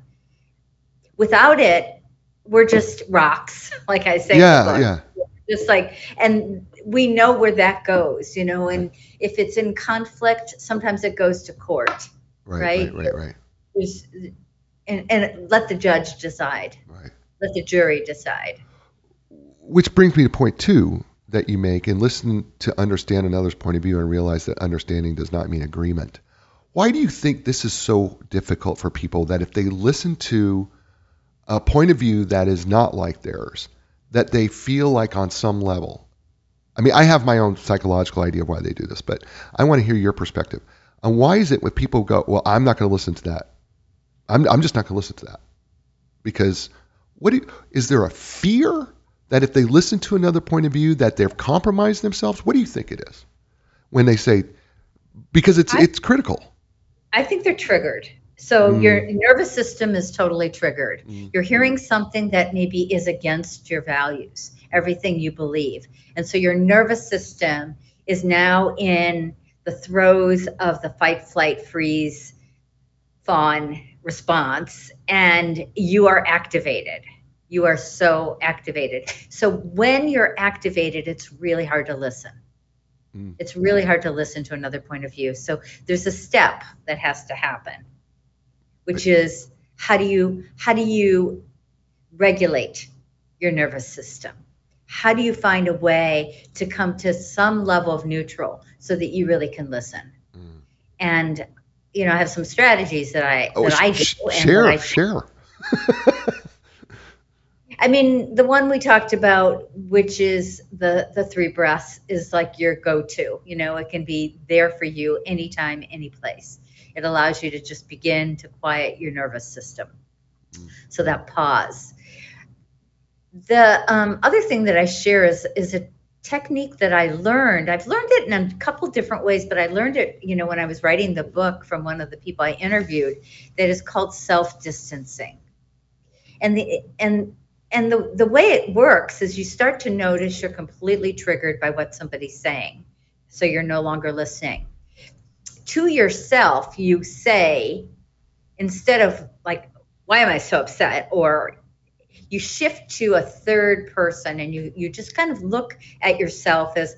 Without it, we're just rocks, [LAUGHS] like I say. yeah, yeah, just like and we know where that goes you know and if it's in conflict sometimes it goes to court right, Right? right, right, right, and, and let the judge decide right. Let the jury decide Which brings me to point two that you make and listen to understand another's point of view and realize that understanding does not mean agreement. Why do you think this is so difficult for people that if they listen to a point of view that is not like theirs, that they feel like on some level? I mean, I have my own psychological idea of why they do this, but I want to hear your perspective. And why is it when people go, well, I'm not going to listen to that. I'm, I'm just not going to listen to that. Because what do you, is there a fear that if they listen to another point of view that they've compromised themselves? What do you think it is when they say because it's I- it's critical? i think they're triggered so Mm. your nervous system is totally triggered Mm. you're hearing something that maybe is against your values everything you believe and so your nervous system is now in the throes of the fight flight freeze fawn response and you are activated you are so activated so when you're activated it's really hard to listen Mm. it's really hard to listen to another point of view so there's a step that has to happen which is how do you how do you regulate your nervous system how do you find a way to come to some level of neutral so that you really can listen? Mm. And you know, I have some strategies that I oh, that sh- I do. Share, I share. [LAUGHS] [LAUGHS] I mean, the one we talked about, which is the the three breaths, is like your go-to. You know, it can be there for you anytime, any place. It allows you to just begin to quiet your nervous system. Mm. So that pause. The um, other thing that I share is is a technique that I learned. I've learned it in a couple different ways, but I learned it, you know, when I was writing the book from one of the people I interviewed that is called self-distancing. And the and and the, the way it works is you start to notice you're completely triggered by what somebody's saying. So you're no longer listening. To yourself, you say, instead of like, why am I so upset? Or you shift to a third person and you, you just kind of look at yourself as,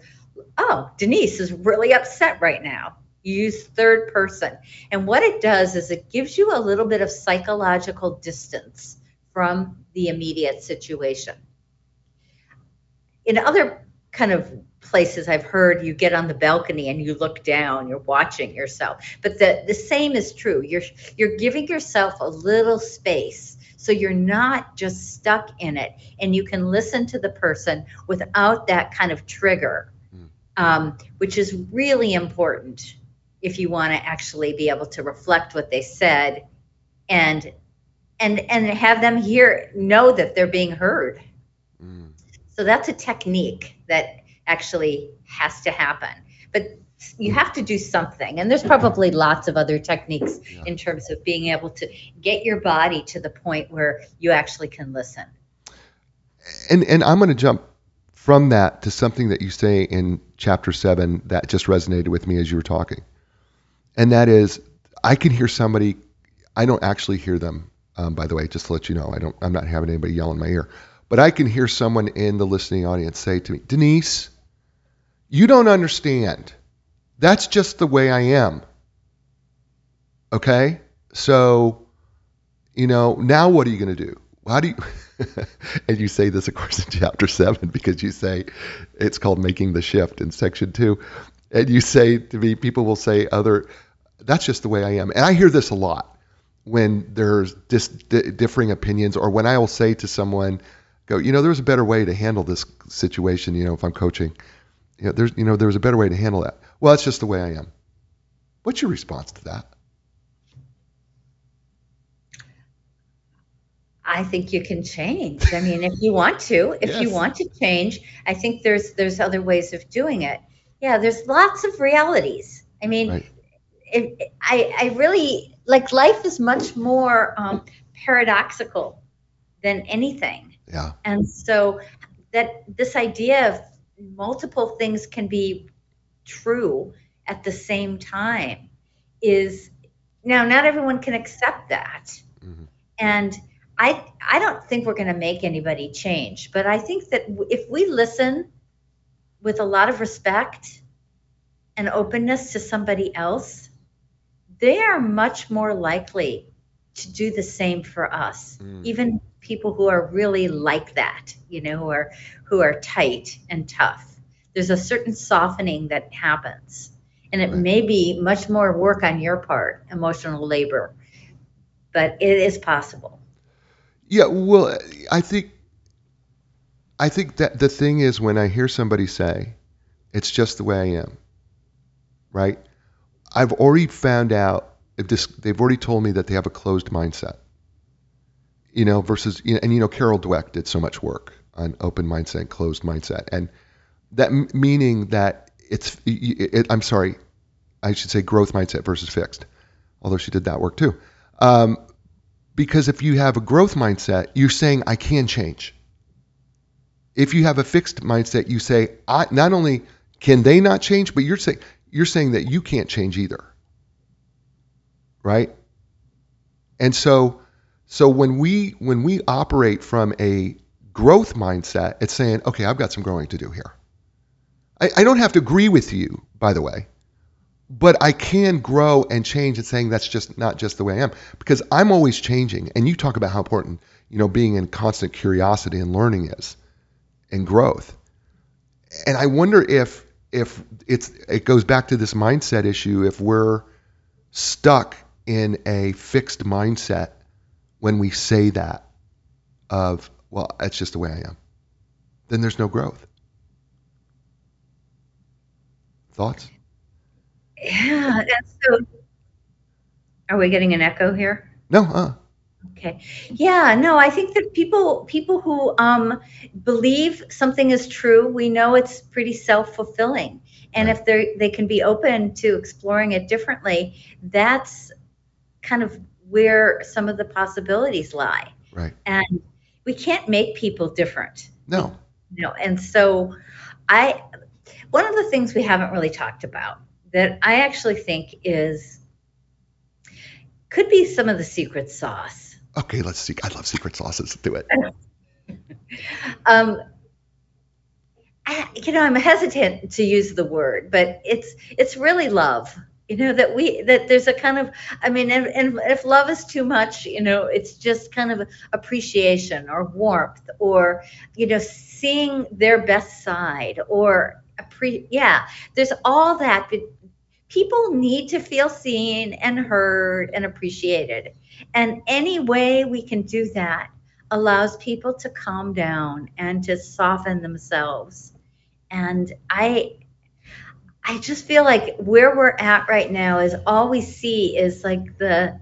oh, Denise is really upset right now. You use third person. And what it does is it gives you a little bit of psychological distance from the immediate situation. In other kind of places I've heard you get on the balcony and you look down, you're watching yourself. But the, the same is true. You're you're giving yourself a little space so you're not just stuck in it and you can listen to the person without that kind of trigger, hmm. um, which is really important if you want to actually be able to reflect what they said and and and have them hear know that they're being heard. Mm. so that's a technique that actually has to happen. But you have to do something and there's probably lots of other techniques yeah. in terms of being able to get your body to the point where you actually can listen. And and i'm going to jump from that to something that you say in chapter 7 that just resonated with me as you were talking. And that is i can hear somebody i don't actually hear them um, by the way, just to let you know, I don't, I'm not having anybody yell in my ear, but I can hear someone in the listening audience say to me, Denise, you don't understand. That's just the way I am. Okay? So, you know, now what are you going to do? How do you, [LAUGHS] and you say this, of course, in chapter seven, because you say it's called making the shift in section two. And you say to me, people will say, other, that's just the way I am. And I hear this a lot when there's dis- differing opinions or when I will say to someone, go, you know, there's a better way to handle this situation, you know, if I'm coaching. You know, there's you know, there's a better way to handle that. Well, that's just the way I am. What's your response to that? I think you can change. I mean, if you want to, if yes. you want to change, I think there's there's other ways of doing it. Yeah, there's lots of realities. I mean, right. it, I I really like life is much more um, paradoxical than anything. Yeah. And so that this idea of multiple things can be true at the same time is now not everyone can accept that. Mm-hmm. And I I don't think we're going to make anybody change, but I think that if we listen with a lot of respect and openness to somebody else, they are much more likely to do the same for us. Mm. Even people who are really like that, you know, who are who are tight and tough. There's a certain softening that happens. And it right. may be much more work on your part, emotional labor, but it is possible. Yeah, well, I think I think that the thing is when I hear somebody say, "It's just the way I am," right? I've already found out if this, they've already told me that they have a closed mindset. You know, versus and you know Carol Dweck did so much work on open mindset, closed mindset, and that meaning that it's it, it, I'm sorry, I should say growth mindset versus fixed, although she did that work too. Um, because if you have a growth mindset, you're saying I can change. If you have a fixed mindset, you say I not only can they not change, but you're saying you're saying that you can't change either. Right? And so so when we when we operate from a growth mindset, it's saying, okay, I've got some growing to do here. I, I don't have to agree with you, by the way, but I can grow and change and saying that's just not just the way I am. Because I'm always changing. And you talk about how important, you know, being in constant curiosity and learning is. and growth. And I wonder if if it's it goes back to this mindset issue if we're stuck in a fixed mindset when we say that of well that's just the way I am then there's no growth thoughts Yeah. So, are we getting an echo here? no uh Okay. Yeah, no, I think that people people who um, believe something is true, we know it's pretty self-fulfilling. And Right. if they they can be open to exploring it differently, that's kind of where some of the possibilities lie. right And we can't make people different. no You know, and so I one of the things we haven't really talked about that I actually think is could be some of the secret sauce okay let's see I love secret sauces do it [LAUGHS] um, I, you know, I'm hesitant to use the word, but it's it's really love. You know that we that there's a kind of I mean, and, and if love is too much, you know, it's just kind of appreciation or warmth or you know seeing their best side or appre- yeah, there's all that. People need to feel seen and heard and appreciated, and any way we can do that allows people to calm down and to soften themselves. And I I just feel like where we're at right now is all we see is like the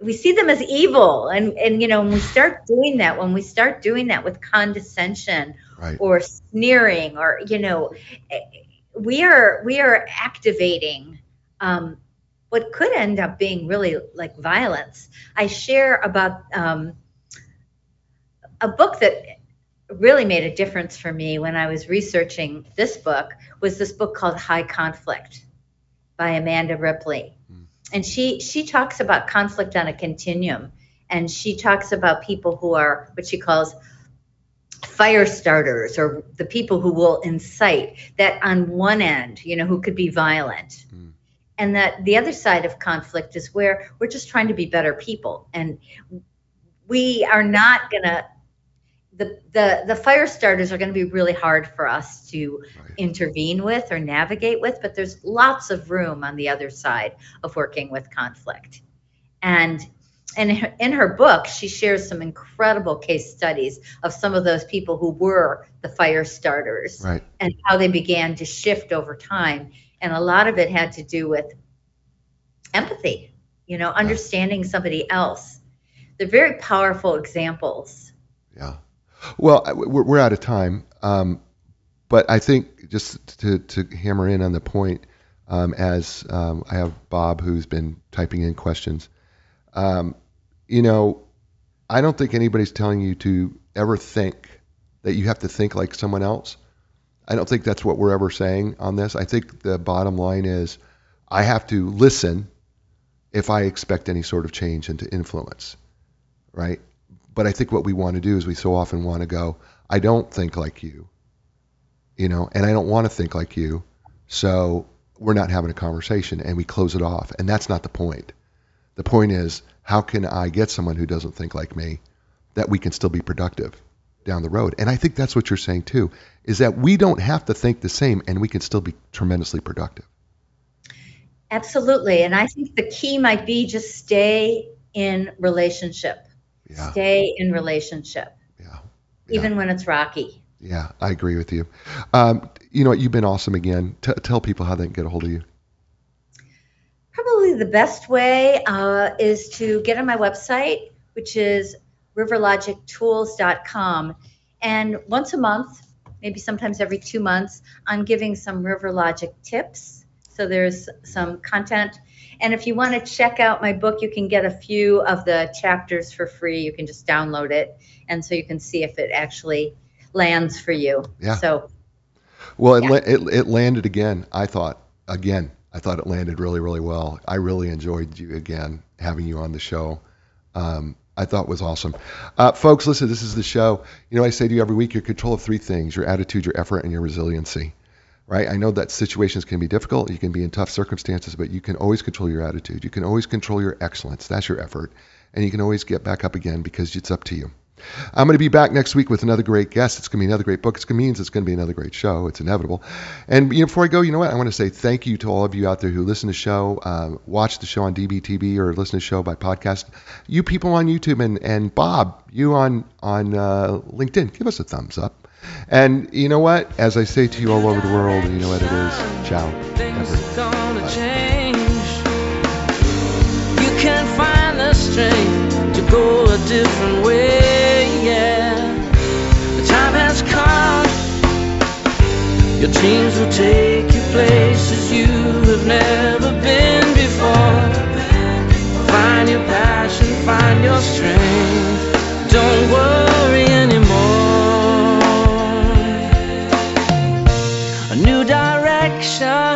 we see them as evil. And and you know when we start doing that when we start doing that with condescension right. or sneering or you know we are we are activating um, what could end up being really like violence. I share about um, a book that really made a difference for me when i was researching this book was this book called high conflict by amanda ripley. Mm. and she she talks about conflict on a continuum. And she talks about people who are what she calls fire starters or the people who will incite that on one end you know who could be violent. Mm. and that the other side of conflict is where we're just trying to be better people. And we are not going to the, the the fire starters are going to be really hard for us to right. intervene with or navigate with but there's lots of room on the other side of working with conflict. And and in her- book she shares some incredible case studies of some of those people who were the fire starters right and how they began to shift over time and a lot of it had to do with empathy you know understanding somebody else they're very powerful examples Yeah. Well, we're, we're out of time. Um, but I think just to, to hammer in on the point, um, as um, I have Bob who's been typing in questions, um, you know, I don't think anybody's telling you to ever think that you have to think like someone else. I don't think that's what we're ever saying on this. I think the bottom line is I have to listen if I expect any sort of change and to influence, right? But I think what we want to do is we so often want to go, I don't think like you, you know, and I don't want to think like you. So we're not having a conversation and we close it off. And that's not the point. The point is, how can I get someone who doesn't think like me that we can still be productive down the road? And I think that's what you're saying too, is that we don't have to think the same and we can still be tremendously productive. absolutely and i think the key might be just stay in relationship Yeah. stay in relationship Yeah. even when it's rocky Yeah. I agree with you. Um, you know what? You've been awesome again. T- tell people how they can get a hold of you. Probably the best way uh, is to get on my website, which is riverlogictools.com. And once a month, maybe sometimes every two months, I'm giving some RiverLogic tips. So there's some content. And if you want to check out my book, you can get a few of the chapters for free. You can just download it. And so you can see if it actually lands for you. Yeah. So Well, it, Yeah. la- it, it landed again. I thought again. I thought it landed really, really well. I really enjoyed you again having you on the show. Um, I thought it was awesome. Uh, folks, listen. This is the show. You know, I say to you every week: your control of three things: your attitude, your effort, and your resiliency. Right? I know that situations can be difficult. You can be in tough circumstances, but you can always control your attitude. You can always control your excellence. That's your effort, and you can always get back up again because it's up to you. I'm going to be back next week with another great guest. It's going to be another great book. It means it's going to be another great show. It's inevitable. And you know, before I go, you know what? I want to say thank you to all of you out there who listen to the show, uh, watch the show on DBTV, or listen to the show by podcast. You people on YouTube and, and Bob, you on on uh, LinkedIn, give us a thumbs up. And you know what? As I say to you all over the world, you know what it is. Ciao. Things are gonna Bye. Your dreams will take you places you have never been before. Find your passion, find your strength. Don't worry anymore. A new direction.